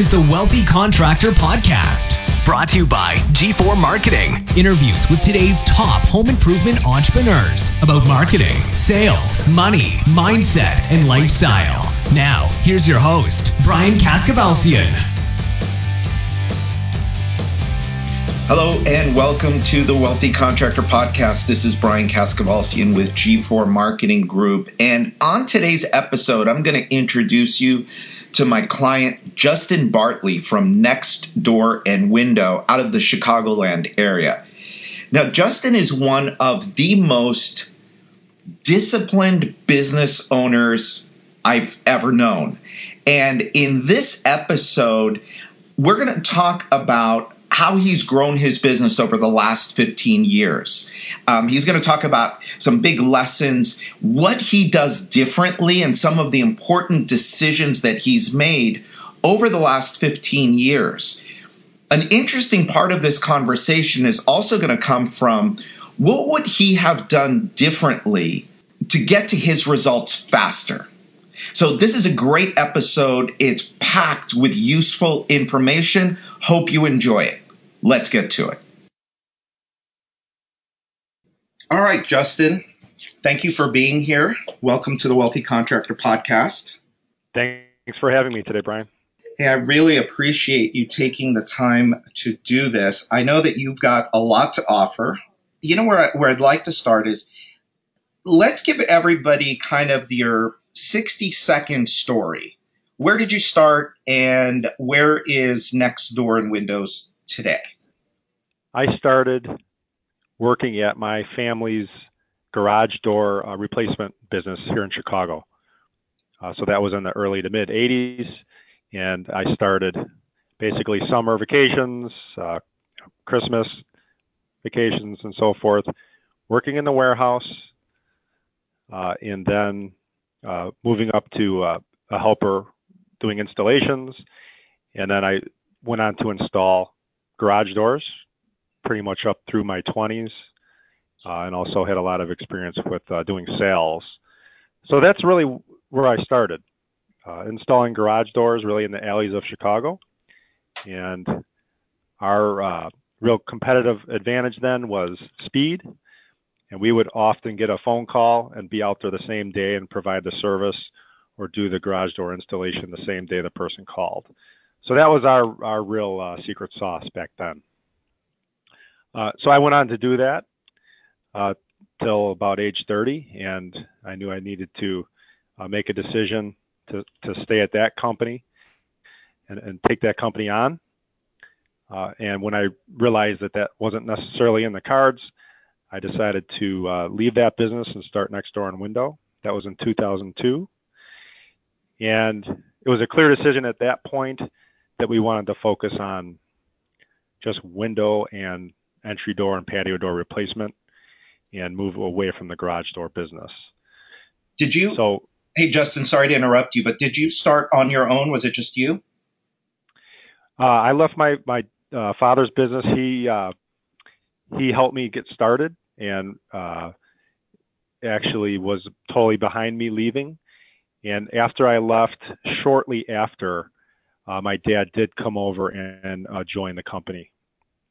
is the Wealthy Contractor Podcast. Brought to you by G4 Marketing. Interviews with today's top home improvement entrepreneurs about marketing, sales, money, mindset, and lifestyle. Now, here's your host, Brian Kaskavalciyan. Hello and welcome to the Wealthy Contractor Podcast. This is Brian Kaskavalciyan with G4 Marketing Group. And on today's episode, I'm going to introduce you to my client, Justin Bartley from Next Door and Window out of the Chicagoland area. Now, Justin is one of the most disciplined business owners I've ever known. And in this episode, we're going to talk about how he's grown his business over the last 15 years. Um, he's going to talk about some big lessons, what he does differently, and some of the important decisions that he's made over the last 15 years. An interesting part of this conversation is also going to come from what would he have done differently to get to his results faster? So, this is a great episode. It's packed with useful information. Hope you enjoy it. Let's get to it. All right, Justin, thank you for being here. Welcome to the Wealthy Contractor Podcast. Thanks for having me today, Brian. Hey, I really appreciate you taking the time to do this. I know that you've got a lot to offer. You know where I, where I'd like to start is let's give everybody kind of your 60 second story. Where did you start and where is Next Door and Windows today? I started working at my family's garage door uh, replacement business here in Chicago. Uh, so that was in the early to mid 80s, and I started basically summer vacations, uh, Christmas vacations, and so forth, working in the warehouse, uh, and then uh, moving up to uh, a helper doing installations, and then I went on to install garage doors pretty much up through my 20s, uh, and also had a lot of experience with uh, doing sales. So that's really where I started, uh, installing garage doors really in the alleys of Chicago. And our uh, real competitive advantage then was speed. And we would often get a phone call and be out there the same day and provide the service or do the garage door installation the same day the person called. So that was our, our real uh, secret sauce back then. Uh, so I went on to do that uh, till about age 30, and I knew I needed to uh, make a decision to, to stay at that company and, and take that company on. Uh, and when I realized that that wasn't necessarily in the cards, I decided to uh, leave that business and start Next Door and Window. That was in 2002. And it was a clear decision at that point that we wanted to focus on just window and entry door and patio door replacement and move away from the garage door business. Did you? So, hey, Justin, sorry to interrupt you, but did you start on your own? Was it just you? Uh, I left my my uh, father's business. He uh, he helped me get started and uh, actually was totally behind me leaving. And after I left, shortly after, uh, my dad did come over and uh, join the company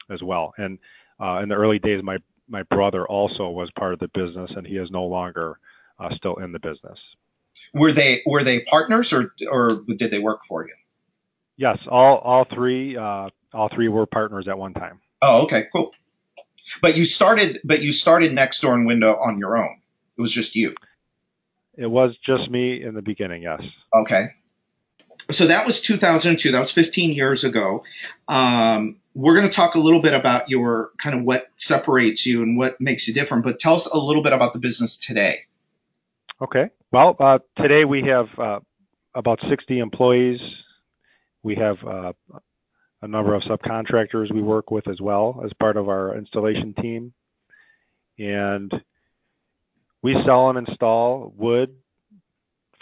as well. And uh, in the early days, my my brother also was part of the business, and he is no longer uh, still in the business. Were they were they partners, or or did they work for you? Yes, all all three uh, all three were partners at one time. Oh, okay, cool. But you started but you started Next Door and Window on your own. It was just you. It was just me in the beginning. Yes. Okay. So that was 2002. That was 15 years ago. Um, we're going to talk a little bit about your kind of what separates you and what makes you different, but tell us a little bit about the business today. Okay. Well, uh, today we have uh, about 60 employees. We have uh, a number of subcontractors we work with as well as part of our installation team. And we sell and install wood,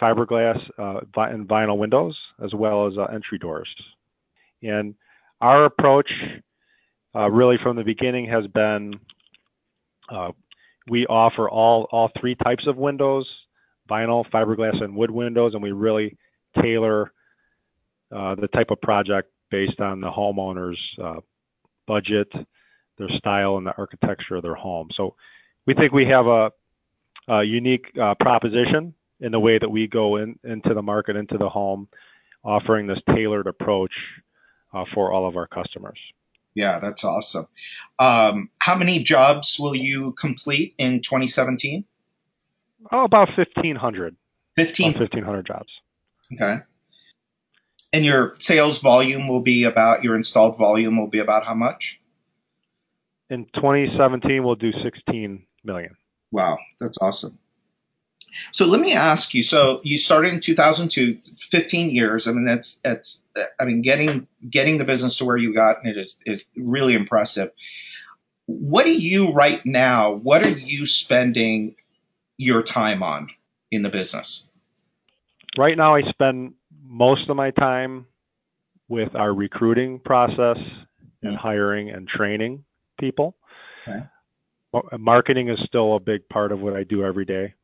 fiberglass, uh, and vinyl windows, as well as uh, entry doors. And our approach, uh, really from the beginning, has been uh, we offer all all three types of windows: vinyl, fiberglass, and wood windows, and we really tailor uh, the type of project based on the homeowner's uh, budget, their style, and the architecture of their home. So we think we have a, a unique proposition in the way that we go in, into the market, into the home, offering this tailored approach uh, for all of our customers. Yeah, that's awesome. Um, how many jobs will you complete in 2017? Oh, about 1,500. 15? 1,500 jobs. Okay. And your sales volume will be about, your installed volume will be about how much? In 2017, we'll do 16 million. Wow, that's awesome. So let me ask you. So you started in 2002, 15 years. I mean, that's that's. I mean, getting getting the business to where you got and it is is really impressive. What do you right now? What are you spending your time on in the business? Right now, I spend most of my time with our recruiting process and mm-hmm. hiring and training people. Okay. Marketing is still a big part of what I do every day.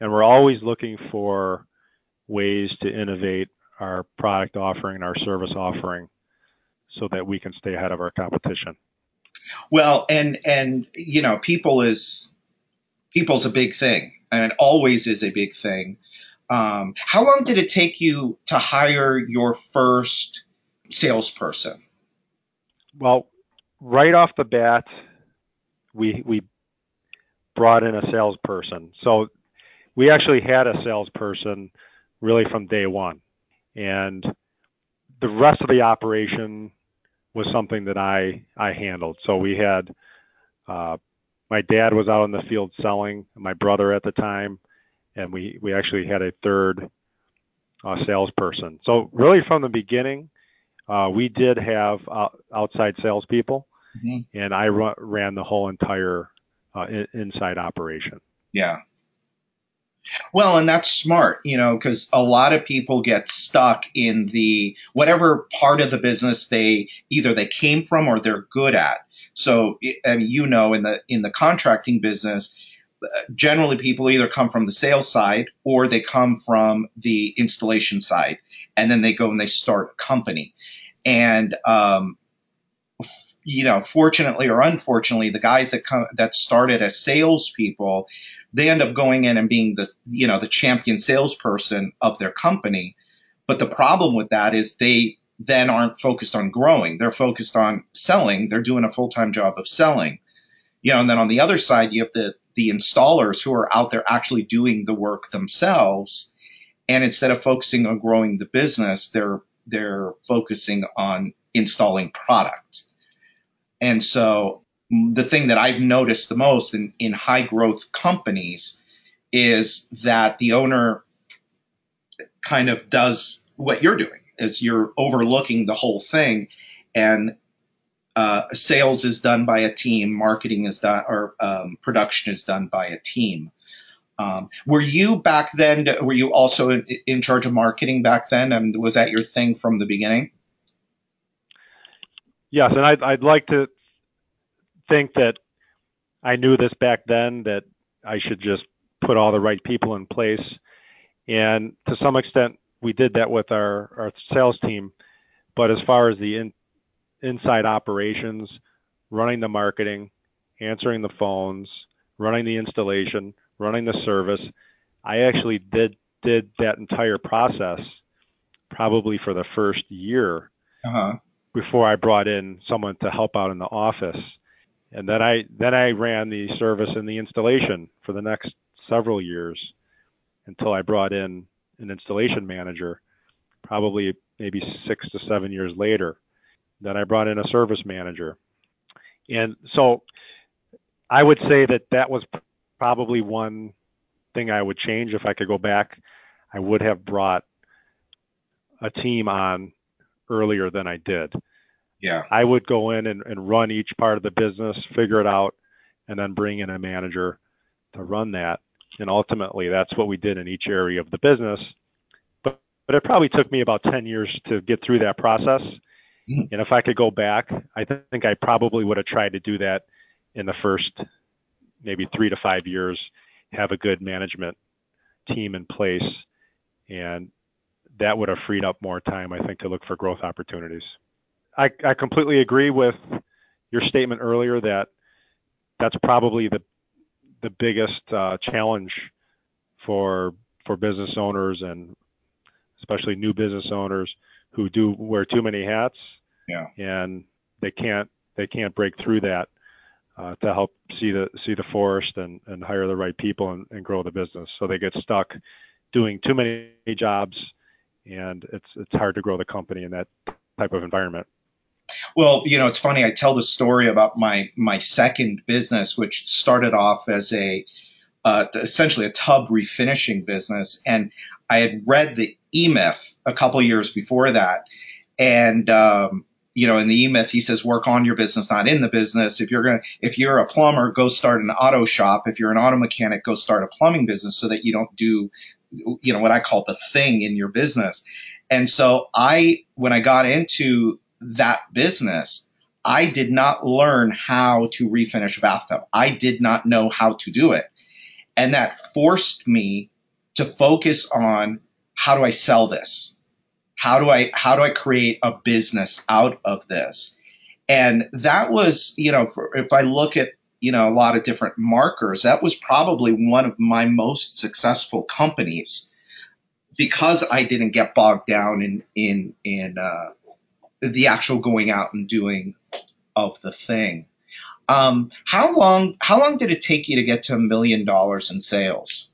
And we're always looking for ways to innovate our product offering, and our service offering, so that we can stay ahead of our competition. Well, and and you know, people is people's a big thing, and always is a big thing. Um, how long did it take you to hire your first salesperson? Well, right off the bat, we we brought in a salesperson. So we actually had a salesperson really from day one, and the rest of the operation was something that I I handled. So we had uh, my dad was out in the field selling, my brother at the time and we we actually had a third uh, salesperson. So really from the beginning, uh, we did have uh, outside salespeople, mm-hmm. and I ru- ran the whole entire uh, in- inside operation. Yeah. Well, and that's smart, you know, because a lot of people get stuck in the whatever part of the business they either they came from or they're good at. So, I mean, you know, in the in the contracting business, generally people either come from the sales side or they come from the installation side and then they go and they start a company and um, you know fortunately or unfortunately the guys that come that started as salespeople they end up going in and being the you know the champion salesperson of their company but the problem with that is they then aren't focused on growing they're focused on selling they're doing a full-time job of selling you know and then on the other side you have the the installers who are out there actually doing the work themselves. And instead of focusing on growing the business, they're they're focusing on installing product. And so the thing that I've noticed the most in, in high growth companies is that the owner kind of does what you're doing is you're overlooking the whole thing and uh, sales is done by a team, marketing is done, or um, production is done by a team. Um, were you back then? Were you also in, in charge of marketing back then? And was that your thing from the beginning? Yes, and I'd, I'd like to think that I knew this back then that I should just put all the right people in place. And to some extent, we did that with our, our sales team. But as far as the in, inside operations, running the marketing, answering the phones, running the installation, running the service. I actually did did that entire process probably for the first year uh-huh. Before I brought in someone to help out in the office. And then I then I ran the service and the installation for the next several years until I brought in an installation manager, probably maybe six to seven years later. Then I brought in a service manager. And so I would say that that was probably one thing I would change if I could go back. I would have brought a team on earlier than I did. Yeah. I would go in and, and run each part of the business, figure it out, and then bring in a manager to run that. And ultimately, that's what we did in each area of the business. But, but it probably took me about 10 years to get through that process. Mm-hmm. And if I could go back, I think I probably would have tried to do that in the first maybe three to five years, have a good management team in place, and that would have freed up more time, I think, to look for growth opportunities. I, I completely agree with your statement earlier that that's probably the the biggest uh, challenge for for business owners and especially new business owners who do wear too many hats. Yeah. And they can't they can't break through that uh, to help see the see the forest and, and hire the right people and, and grow the business. So they get stuck doing too many jobs, and it's it's hard to grow the company in that type of environment. Well, you know, it's funny. I tell the story about my my second business, which started off as a uh, essentially a tub refinishing business, and I had read the E a couple years before that, and um, you know, in the E Myth, he says, work on your business, not in the business. If you're gonna, if you're a plumber, go start an auto shop. If you're an auto mechanic, go start a plumbing business so that you don't do, you know, what I call the thing in your business. And so I, when I got into that business, I did not learn how to refinish a bathtub. I did not know how to do it. And that forced me to focus on how do I sell this? How do I how do I create a business out of this? And that was, you know, for, if I look at you know a lot of different markers, that was probably one of my most successful companies because I didn't get bogged down in in in uh, the actual going out and doing of the thing. Um, how long how long did it take you to get to a million dollars in sales?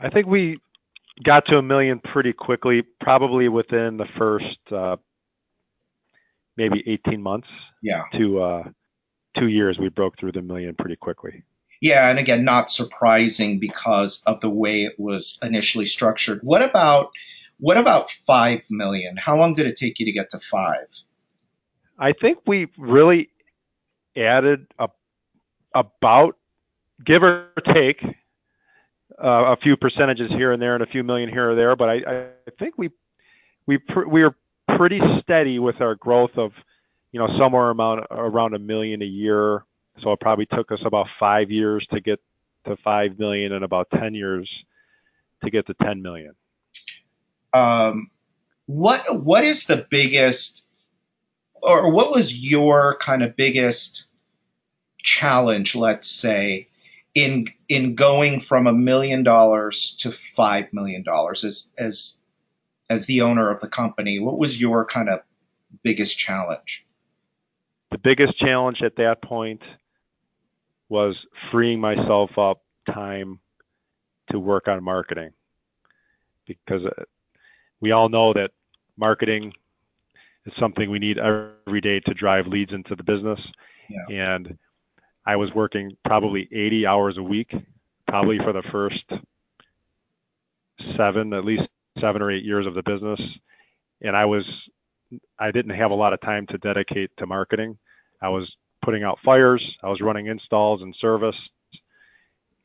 I think we got to a million pretty quickly, probably within the first uh, maybe 18 months. Yeah. To uh, two years, we broke through the million pretty quickly. Yeah, and again, not surprising because of the way it was initially structured. What about what about five million? How long did it take you to get to five? I think we really added a, about give or take uh, a few percentages here and there and a few million here or there, but I, I think we we pr- we are pretty steady with our growth of you know somewhere around around a million a year. So it probably took us about five years to get to five million and about ten years to get to ten million. Um, what what is the biggest or what was your kind of biggest challenge, let's say, in in going from a million dollars to five million dollars as as as the owner of the company? What was your kind of biggest challenge? The biggest challenge at that point was freeing myself up time to work on marketing because uh, we all know that marketing is something we need every day to drive leads into the business. Yeah. And I was working probably 80 hours a week, probably for the first seven, at least seven or eight years of the business. And I was, I didn't have a lot of time to dedicate to marketing. I was putting out fires, I was running installs and service,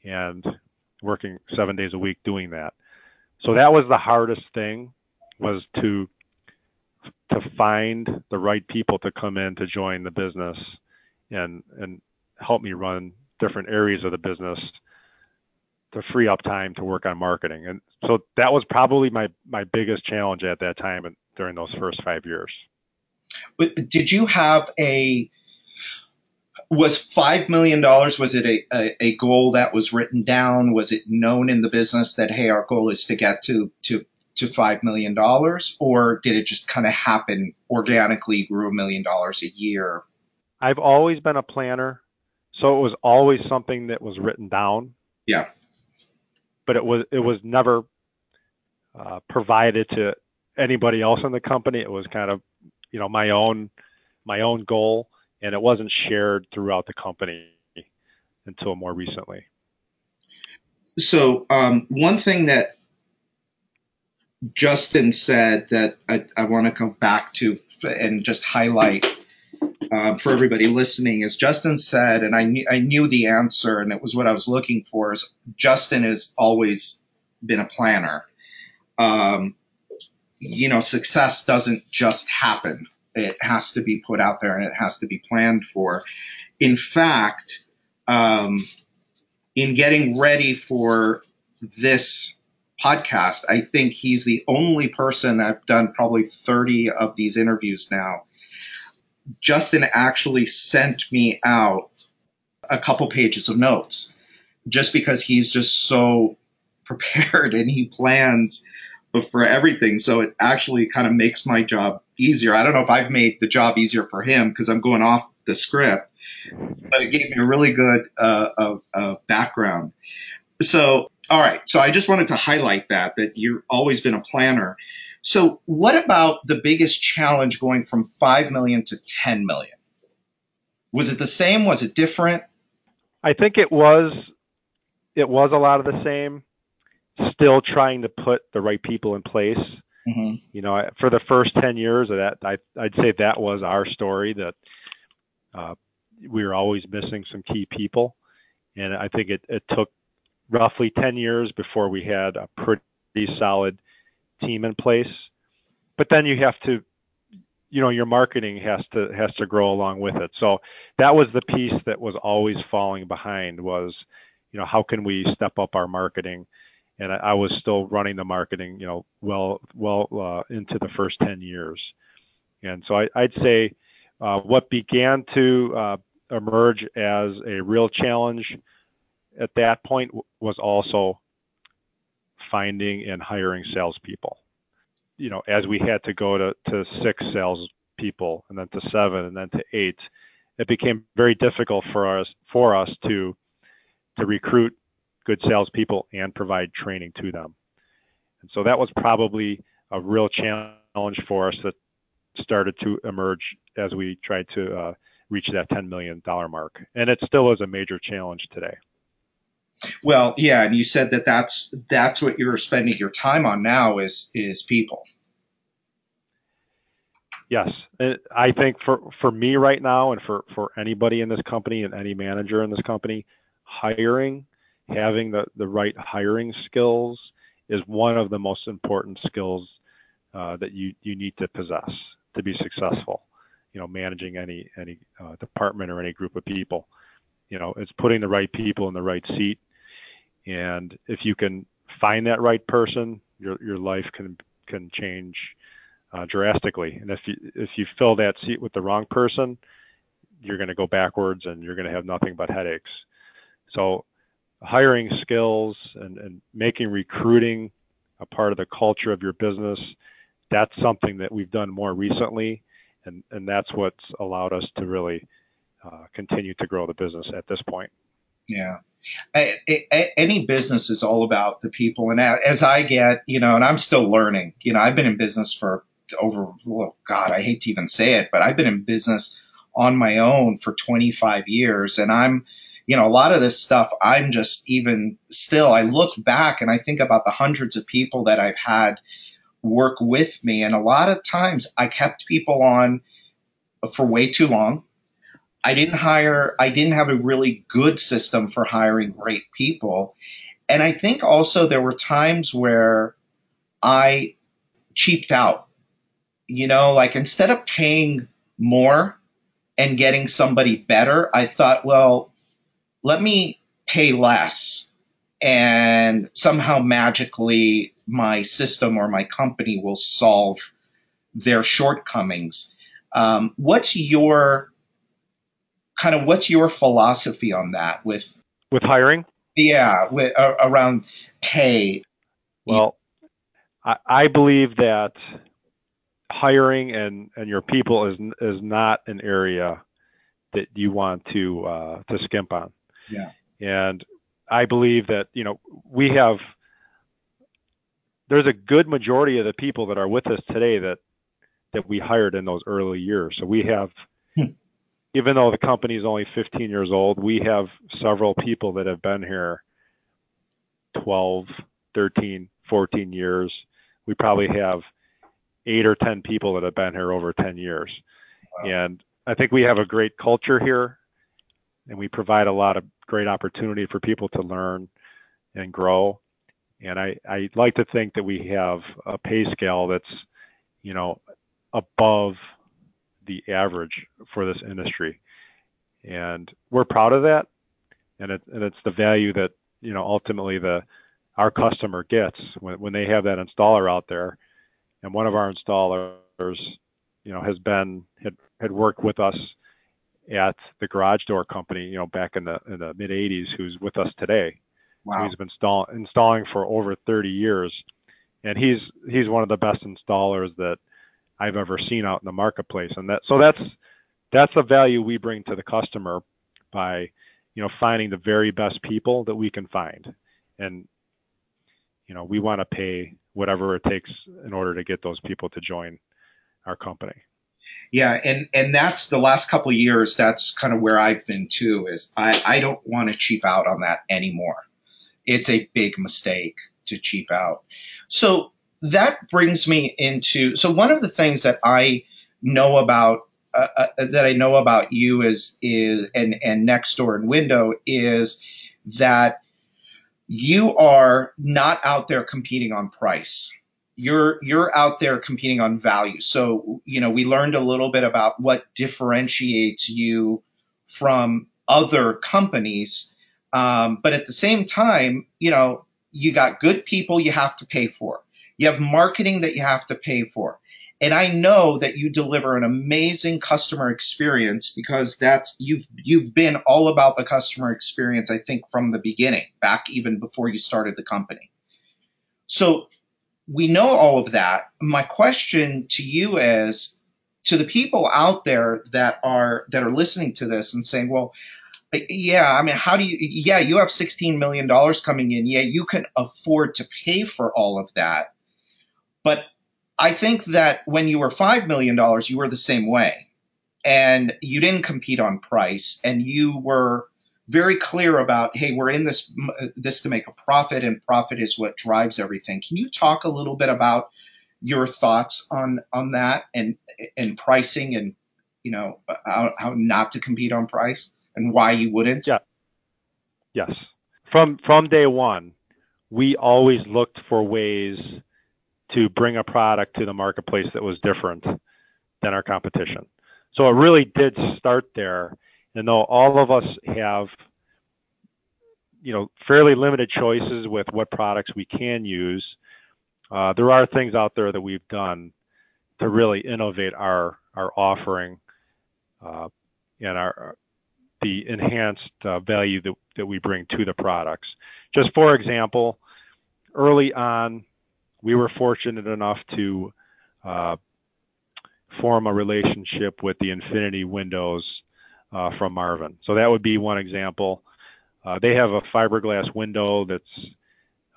and working seven days a week doing that. So that was the hardest thing was to to find the right people to come in to join the business and and help me run different areas of the business to free up time to work on marketing. And so that was probably my my biggest challenge at that time and during those first five years. Did you have a was five million dollars? Was it a, a, a, goal that was written down? Was it known in the business that hey, our goal is to get to to to five million dollars, or did it just kind of happen organically, grew a million dollars a year? I've always been a planner. So it was always something that was written down. Yeah. But it was it was never uh, provided to anybody else in the company. It was kind of you know my own my own goal, and it wasn't shared throughout the company until more recently. So um, one thing that Justin said that I, I want to come back to and just highlight um, for everybody listening, as Justin said, and I, knew, I knew the answer, and it was what I was looking for. Is Justin has always been a planner. Um, you know, success doesn't just happen. It has to be put out there and it has to be planned for. In fact, um, in getting ready for this podcast. I think he's the only person I've done probably 30 of these interviews now. Justin actually sent me out a couple pages of notes just because he's just so prepared and he plans for everything. So it actually kind of makes my job easier. I don't know if I've made the job easier for him because I'm going off the script, but it gave me a really good uh, uh, background. So, all right. So I just wanted to highlight that, that you've always been a planner. So what about the biggest challenge going from 5 million to 10 million? Was it the same? Was it different? I think it was, it was a lot of the same still trying to put the right people in place. Mm-hmm. You know, for the first 10 years of that, I, I'd say that was our story that uh, we were always missing some key people. And I think it, it took roughly 10 years before we had a pretty solid team in place. But then you have to, you know, your marketing has to has to grow along with it. So that was the piece that was always falling behind was, you know, how can we step up our marketing? and I, I was still running the marketing, you know, well well uh, into the first 10 years. And so I, would say uh, what began to uh, emerge as a real challenge at that point was also finding and hiring salespeople. You know, as we had to go to, to six salespeople and then to seven and then to eight, it became very difficult for us for us to to recruit good salespeople and provide training to them. And so that was probably a real challenge for us that started to emerge as we tried to uh, reach that $10 million mark. And it still is a major challenge today. Well, yeah, and you said that that's that's what you're spending your time on now is is people. Yes, I think for for me right now, and for for anybody in this company and any manager in this company, hiring having the, the right hiring skills is one of the most important skills uh, that you, you need to possess to be successful. You know, managing any any uh, department or any group of people. You know, it's putting the right people in the right seat, and if you can find that right person, your your life can can change uh, drastically. And if you if you fill that seat with the wrong person, you're going to go backwards and you're going to have nothing but headaches. So hiring skills and, and making recruiting a part of the culture of your business, that's something that we've done more recently. And, and that's what's allowed us to really uh, continue to grow the business at this point. Yeah. I, I, any business is all about the people. And as I get, you know, and I'm still learning, you know, I've been in business for over, oh God, I hate to even say it, but I've been in business on my own for 25 years and I'm, you know, a lot of this stuff, I'm just even still, I look back and I think about the hundreds of people that I've had work with me. And a lot of times I kept people on for way too long. I didn't hire, I didn't have a really good system for hiring great people. And I think also there were times where I cheaped out. You know, like instead of paying more and getting somebody better, I thought, well, let me pay less and somehow magically my system or my company will solve their shortcomings. Um, what's your kind of what's your philosophy on that with with hiring? Yeah, with, uh, around pay. Well, I, I believe that hiring and and your people is is not an area that you want to uh, to skimp on. Yeah. And I believe that, you know, we have there's a good majority of the people that are with us today that that we hired in those early years. So we have. Even though the company is only 15 years old, we have several people that have been here 12, 13, 14 years. We probably have eight or 10 people that have been here over 10 years. Wow. And I think we have a great culture here and we provide a lot of great opportunity for people to learn and grow. And I, I like to think that we have a pay scale that's, you know, above the average for this industry. And we're proud of that. And, it, and it's the value that, you know, ultimately the our customer gets when, when they have that installer out there. And one of our installers, you know, has been had, had worked with us at the garage door company, you know, back in the in the mid 80s, who's with us today. Wow. He's been install, installing for over 30 years, and he's he's one of the best installers that I've ever seen out in the marketplace. And that so that's that's the value we bring to the customer by you know finding the very best people that we can find, and you know we want to pay whatever it takes in order to get those people to join our company. Yeah, and and that's the last couple of years. That's kind of where I've been too. Is I I don't want to cheap out on that anymore. It's a big mistake to cheap out. So that brings me into so one of the things that I know about uh, uh, that I know about you is is and and Nextdoor and Window is that you are not out there competing on price you're you're out there competing on value. So, you know, we learned a little bit about what differentiates you from other companies. Um, but at the same time, you know, you got good people you have to pay for. You have marketing that you have to pay for. And I know that you deliver an amazing customer experience because that's you've you've been all about the customer experience, I think, from the beginning, back even before you started the company. So we know all of that. My question to you is to the people out there that are that are listening to this and saying, well, yeah, I mean, how do you yeah, you have 16 million dollars coming in. Yeah, you can afford to pay for all of that. But I think that when you were 5 million dollars, you were the same way. And you didn't compete on price and you were very clear about, hey, we're in this this to make a profit, and profit is what drives everything. Can you talk a little bit about your thoughts on on that and and pricing and you know how, how not to compete on price and why you wouldn't? Yeah. Yes. From from day one, we always looked for ways to bring a product to the marketplace that was different than our competition. So it really did start there and though all of us have you know fairly limited choices with what products we can use uh, there are things out there that we've done to really innovate our our offering uh, and our the enhanced uh, value that, that we bring to the products. Just for example, early on, we were fortunate enough to uh, form a relationship with the Infinity Windows uh, from Marvin. So that would be one example. Uh, they have a fiberglass window that's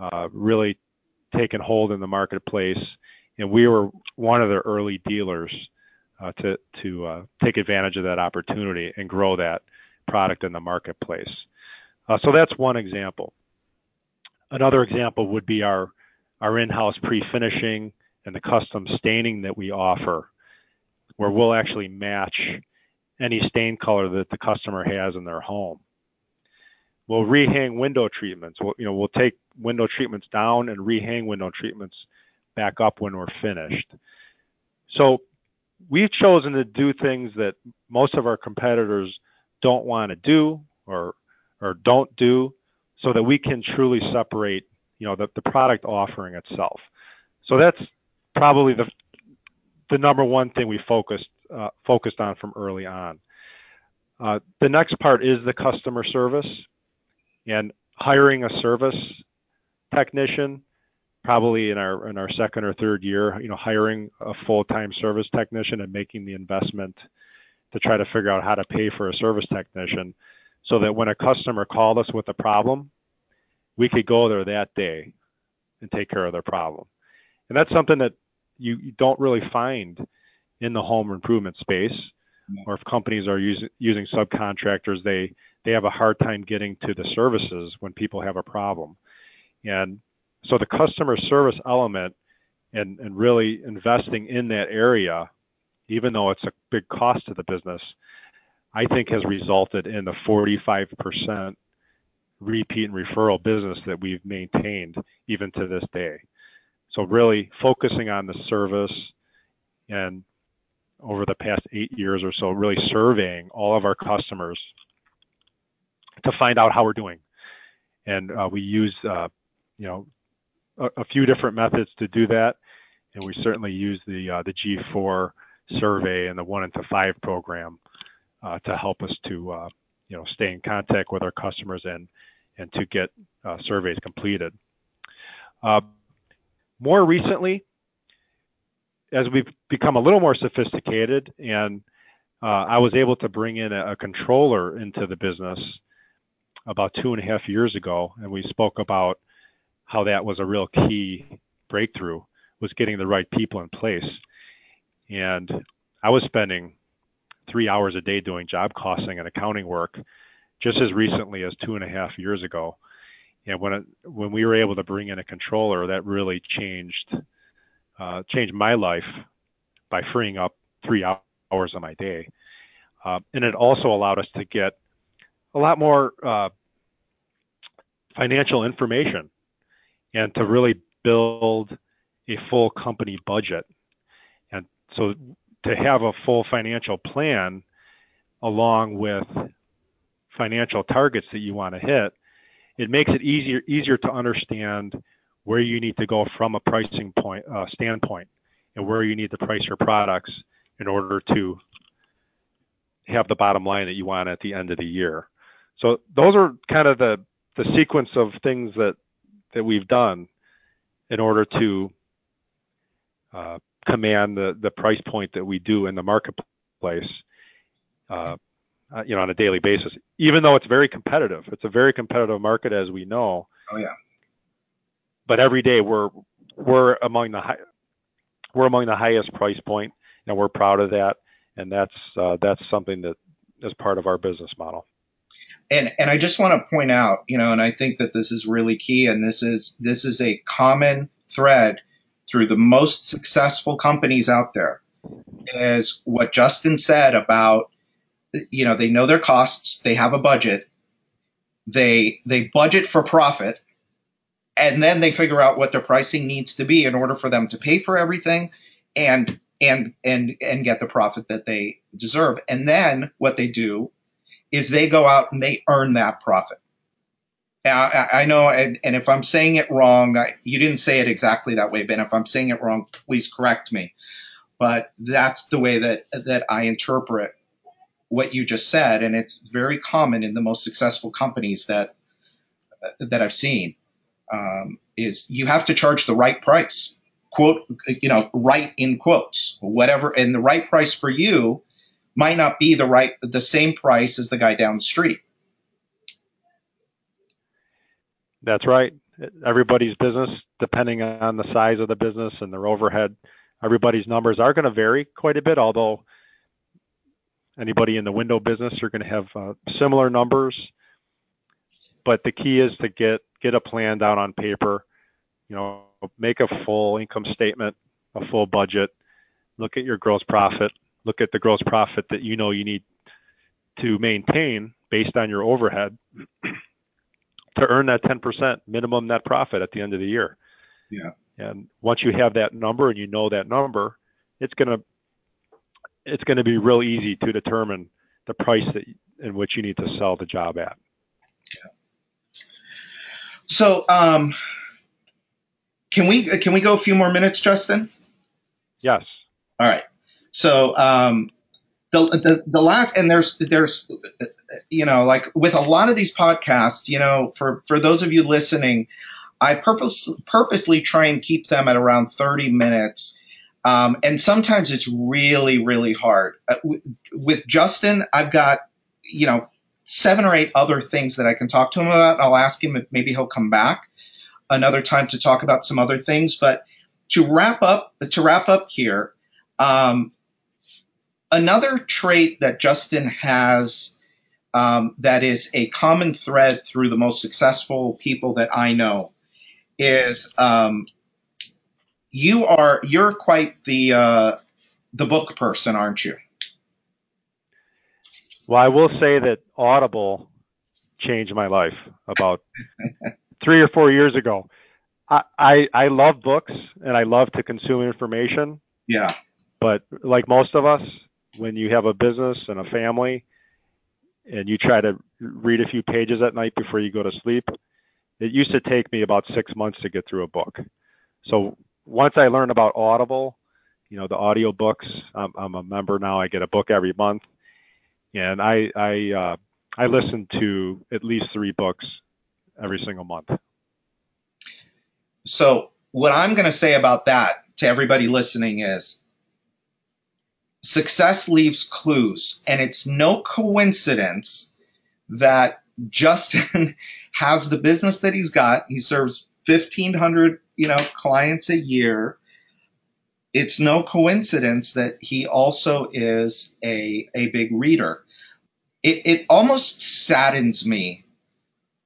uh, really taken hold in the marketplace, and we were one of the early dealers uh, to to uh, take advantage of that opportunity and grow that product in the marketplace. Uh, so that's one example. Another example would be our our in-house pre-finishing and the custom staining that we offer, where we'll actually match any stain color that the customer has in their home. We'll rehang window treatments. We'll, you know, we'll take window treatments down and rehang window treatments back up when we're finished. So we've chosen to do things that most of our competitors don't want to do or or don't do so that we can truly separate you know the, the product offering itself so that's probably the the number one thing we focused uh, focused on from early on. Uh, the next part is the customer service and hiring a service technician probably in our in our second or third year you know hiring a full-time service technician and making the investment to try to figure out how to pay for a service technician so that when a customer called us with a problem we could go there that day and take care of their problem and that's something that you, you don't really find in the home improvement space, or if companies are using using subcontractors, they they have a hard time getting to the services when people have a problem. And so the customer service element and, and really investing in that area, even though it's a big cost to the business, I think has resulted in the 45% repeat and referral business that we've maintained even to this day. So really focusing on the service and over the past eight years or so, really surveying all of our customers to find out how we're doing. And uh, we use uh, you know, a, a, few different methods to do that, and we certainly use the uh, the G4 survey and the one into five program uh, to help us to uh, you know stay in contact with our customers and and to get uh, surveys completed. Uh, more recently, as we've become a little more sophisticated and uh, I was able to bring in a, a, controller into the business about two and a half years ago, and we spoke about how that was a real key breakthrough was getting the right people in place. And I was spending three hours a day doing job costing and accounting work just as recently as two and a half years ago. And when it, when we were able to bring in a controller, that really changed uh, changed my life by freeing up three hours of my day. Uh, and it also allowed us to get a lot more uh, financial information and to really build a full company budget. And so to have a full financial plan along with financial targets that you want to hit, it makes it easier easier to understand where you need to go from a pricing point uh, standpoint and where you need to price your products in order to have the bottom line that you want at the end of the year. So those are kind of the the sequence of things that that we've done in order to uh, command the the price point that we do in the marketplace. Uh, uh, you know, on a daily basis, even though it's very competitive. It's a very competitive market, as we know. Oh yeah. But every day we're we're among the high, we're among the highest price point, and we're proud of that. And that's uh, that's something that is part of our business model. And and I just want to point out, you know, and I think that this is really key, and this is this is a common thread through the most successful companies out there, is what Justin said about you know, they know their costs, they have a budget, they they budget for profit, and then they figure out what their pricing needs to be in order for them to pay for everything and and and and get the profit that they deserve. And then what they do is they go out and they earn that profit. I, I know, and, if I'm saying it wrong, you didn't say it exactly that way, Ben. If I'm saying it wrong, please correct me. But that's the way that that I interpret what you just said, and it's very common in the most successful companies that that I've seen. Um, is you have to charge the right price, quote, you know, right in quotes, whatever, and the right price for you might not be the right, the same price as the guy down the street. That's right. Everybody's business, depending on the size of the business and their overhead, everybody's numbers are going to vary quite a bit. Although anybody in the window business are going to have uh, similar numbers. But the key is to get get a plan down on paper. You know, make a full income statement, a full budget. Look at your gross profit. Look at the gross profit that you know you need to maintain based on your overhead to earn that 10% minimum net profit at the end of the year. Yeah. And once you have that number and you know that number, it's going to it's going to be real easy to determine the price that in which you need to sell the job at. Yeah. So, um, can we can we go a few more minutes, Justin? Yes. All right. So, um, the, the the last and there's there's you know like with a lot of these podcasts, you know, for for those of you listening, I purpose purposely try and keep them at around 30 minutes um, and sometimes it's really, really hard. Uh, with Justin, I've got, you know, seven or eight other things that I can talk to him about. I'll ask him if maybe he'll come back another time to talk about some other things. But to wrap up, to wrap up here, um, another trait that Justin has um, that is a common thread through the most successful people that I know is um, you are you're quite the uh, the book person, aren't you? Well, I will say that Audible changed my life about three or four years ago. I, I I love books and I love to consume information. Yeah. But like most of us, when you have a business and a family, and you try to read a few pages at night before you go to sleep, it used to take me about six months to get through a book. So once I learned about Audible, you know, the audio books, I'm, I'm a member now. I get a book every month, and I I uh, I listen to at least three books every single month. So what I'm going to say about that to everybody listening is success leaves clues, and it's no coincidence that Justin has the business that he's got. He serves 1,500, you know, clients a year. It's no coincidence that he also is a, a big reader. It, it almost saddens me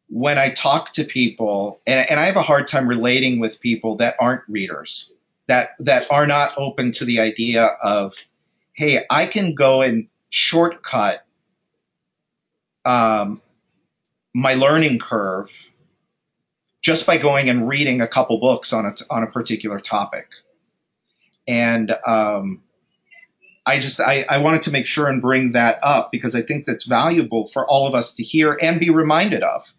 when I talk to people, and, and I have a hard time relating with people that aren't readers, that that are not open to the idea of, hey, I can go and shortcut um, my learning curve just by going and reading a couple books on a on a particular topic. And um, I just I, I wanted to make sure and bring that up because I think that's valuable for all of us to hear and be reminded of.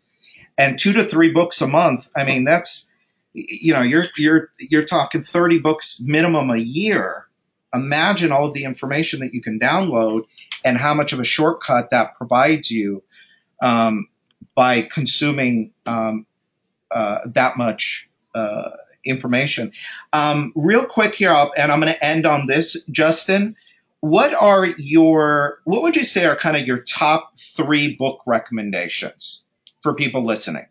And two to three books a month, I mean that's you know you're you're you're talking 30 books minimum a year. Imagine all of the information that you can download and how much of a shortcut that provides you. Um, by consuming um, that much uh, information. Um, real quick here, I'll, and I'm going to end on this, Justin. What are your, what would you say are kind of your top three book recommendations for people listening?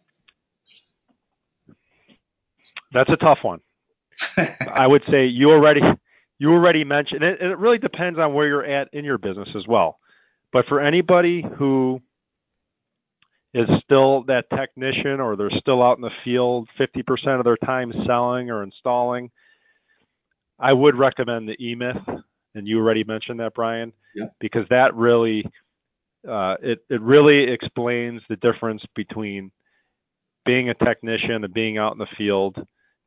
That's a tough one. I would say you already you already mentioned it, it really depends on where you're at in your business as well. But for anybody who is still that technician or they're still out in the field 50% of their time selling or installing, I would recommend the eMyth. And you already mentioned that, Brian, yeah. because that really uh, it it really explains the difference between being a technician and being out in the field,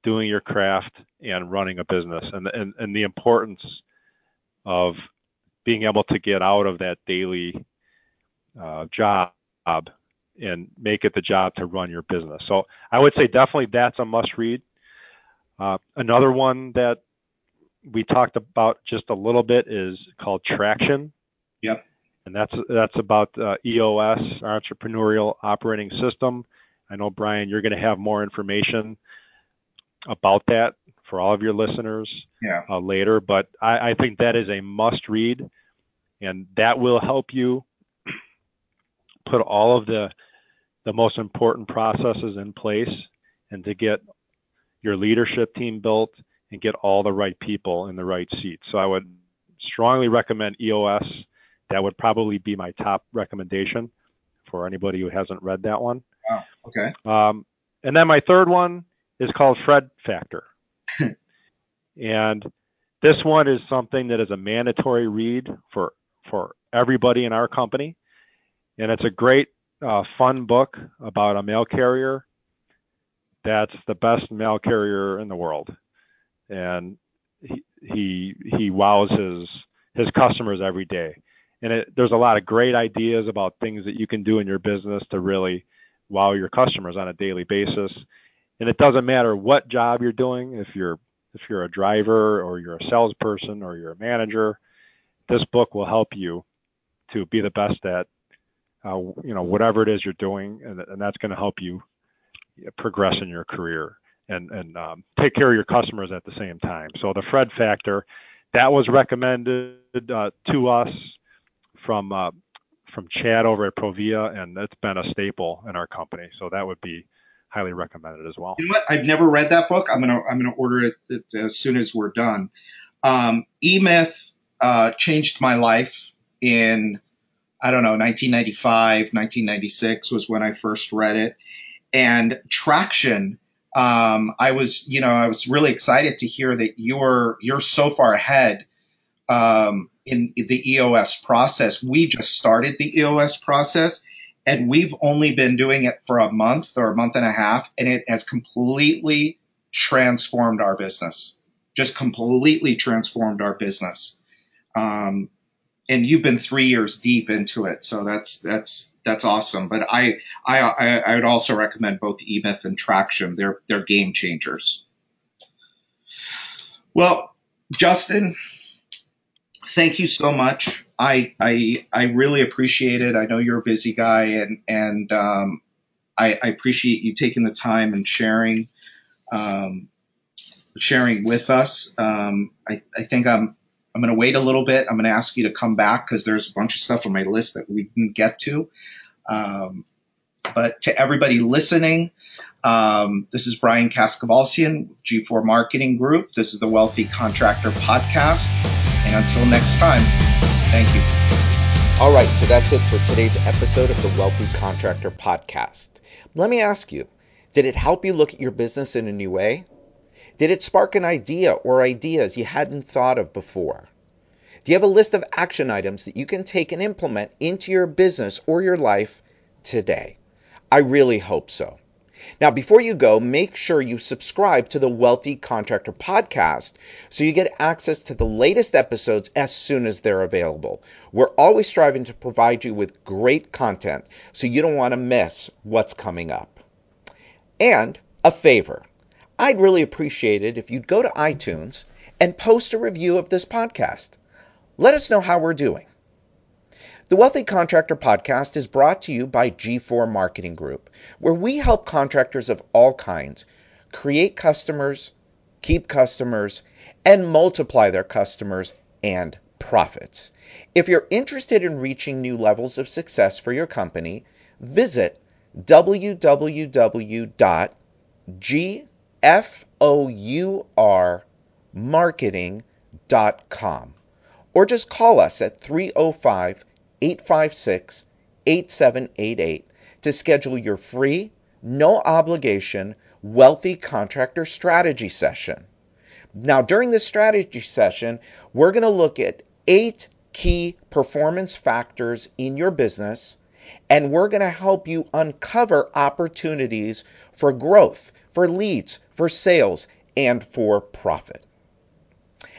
doing your craft and running a business, and and and the importance of being able to get out of that daily uh, job and make it the job to run your business. So I would say definitely that's a must read. Uh, another one that we talked about just a little bit is called Traction. Yep. And that's that's about uh, EOS, our entrepreneurial operating system. I know Brian, you're going to have more information about that for all of your listeners yeah. uh, later, but I, I think that is a must read, and that will help you put all of the the most important processes in place and to get your leadership team built and get all the right people in the right seats. So I would strongly recommend EOS. That would probably be my top recommendation for anybody who hasn't read that one. Wow. Okay. Um, and then my third one is called Fred Factor. and this one is something that is a mandatory read for for everybody in our company and it's a great uh, fun book about a mail carrier that's the best mail carrier in the world. And he he, he wows his his customers every day. And it, there's a lot of great ideas about things that you can do in your business to really wow your customers on a daily basis. And it doesn't matter what job you're doing if you're if you're a driver or you're a salesperson or you're a manager this book will help you to be the best at uh, you know whatever it is you're doing, and, and that's going to help you progress in your career and and um, take care of your customers at the same time. So the Fred factor that was recommended uh, to us from uh, from Chad over at Provia, and it's been a staple in our company. So that would be highly recommended as well. You know what? I've never read that book. I'm gonna I'm gonna order it, it as soon as we're done. Um, E Myth uh, changed my life in I don't know, 1995, 1996 was when I first read it. And Traction, um, I was, you know, I was really excited to hear that you're you're so far ahead um, in the EOS process. We just started the EOS process, and we've only been doing it for a month or a month and a half, and it has completely transformed our business. Just completely transformed our business. Um, and you've been three years deep into it, so that's that's that's awesome. But I, I, I would also recommend both eMyth and Traction. They're they're game changers. Well, Justin, thank you so much. I I I really appreciate it. I know you're a busy guy, and and um, I, I, appreciate you taking the time and sharing um, sharing with us. Um, I, I think I'm I'm going to wait a little bit. I'm going to ask you to come back because there's a bunch of stuff on my list that we didn't get to. Um, but to everybody listening, um, this is Brian Kaskavalciyan, G4 Marketing Group. This is the Wealthy Contractor Podcast. And until next time, thank you. All right, so that's it for today's episode of the Wealthy Contractor Podcast. Let me ask you did it help you look at your business in a new way? Did it spark an idea or ideas you hadn't thought of before? Do you have a list of action items that you can take and implement into your business or your life today? I really hope so. Now, before you go, make sure you subscribe to the Wealthy Contractor Podcast so you get access to the latest episodes as soon as they're available. We're always striving to provide you with great content so you don't want to miss what's coming up. And a favor I'd really appreciate it if you'd go to iTunes and post a review of this podcast. Let us know how we're doing. The Wealthy Contractor Podcast is brought to you by G4 Marketing Group, where we help contractors of all kinds create customers, keep customers, and multiply their customers and profits. If you're interested in reaching new levels of success for your company, visit www.g F O U R marketing.com or just call us at 305 856 8788 to schedule your free, no obligation, wealthy contractor strategy session. Now, during this strategy session, we're going to look at eight key performance factors in your business, and we're going to help you uncover opportunities for growth for leads, for sales, and for profit.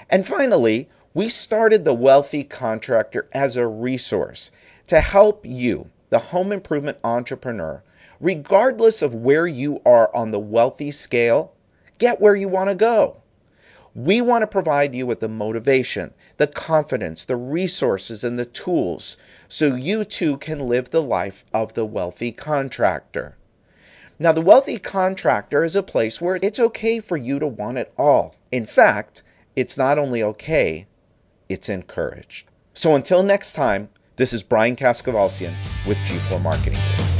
And finally, we started the Wealthy Contractor as a resource to help you, the home improvement entrepreneur, regardless of where you are on the wealthy scale, get where you want to go. We want to provide you with the motivation, the confidence, the resources, and the tools so you too can live the life of the wealthy contractor. Now, the wealthy contractor is a place where it's okay for you to want it all. In fact, it's not only okay, it's encouraged. So until next time, this is Brian Kaskavalciyan with G4 Marketing.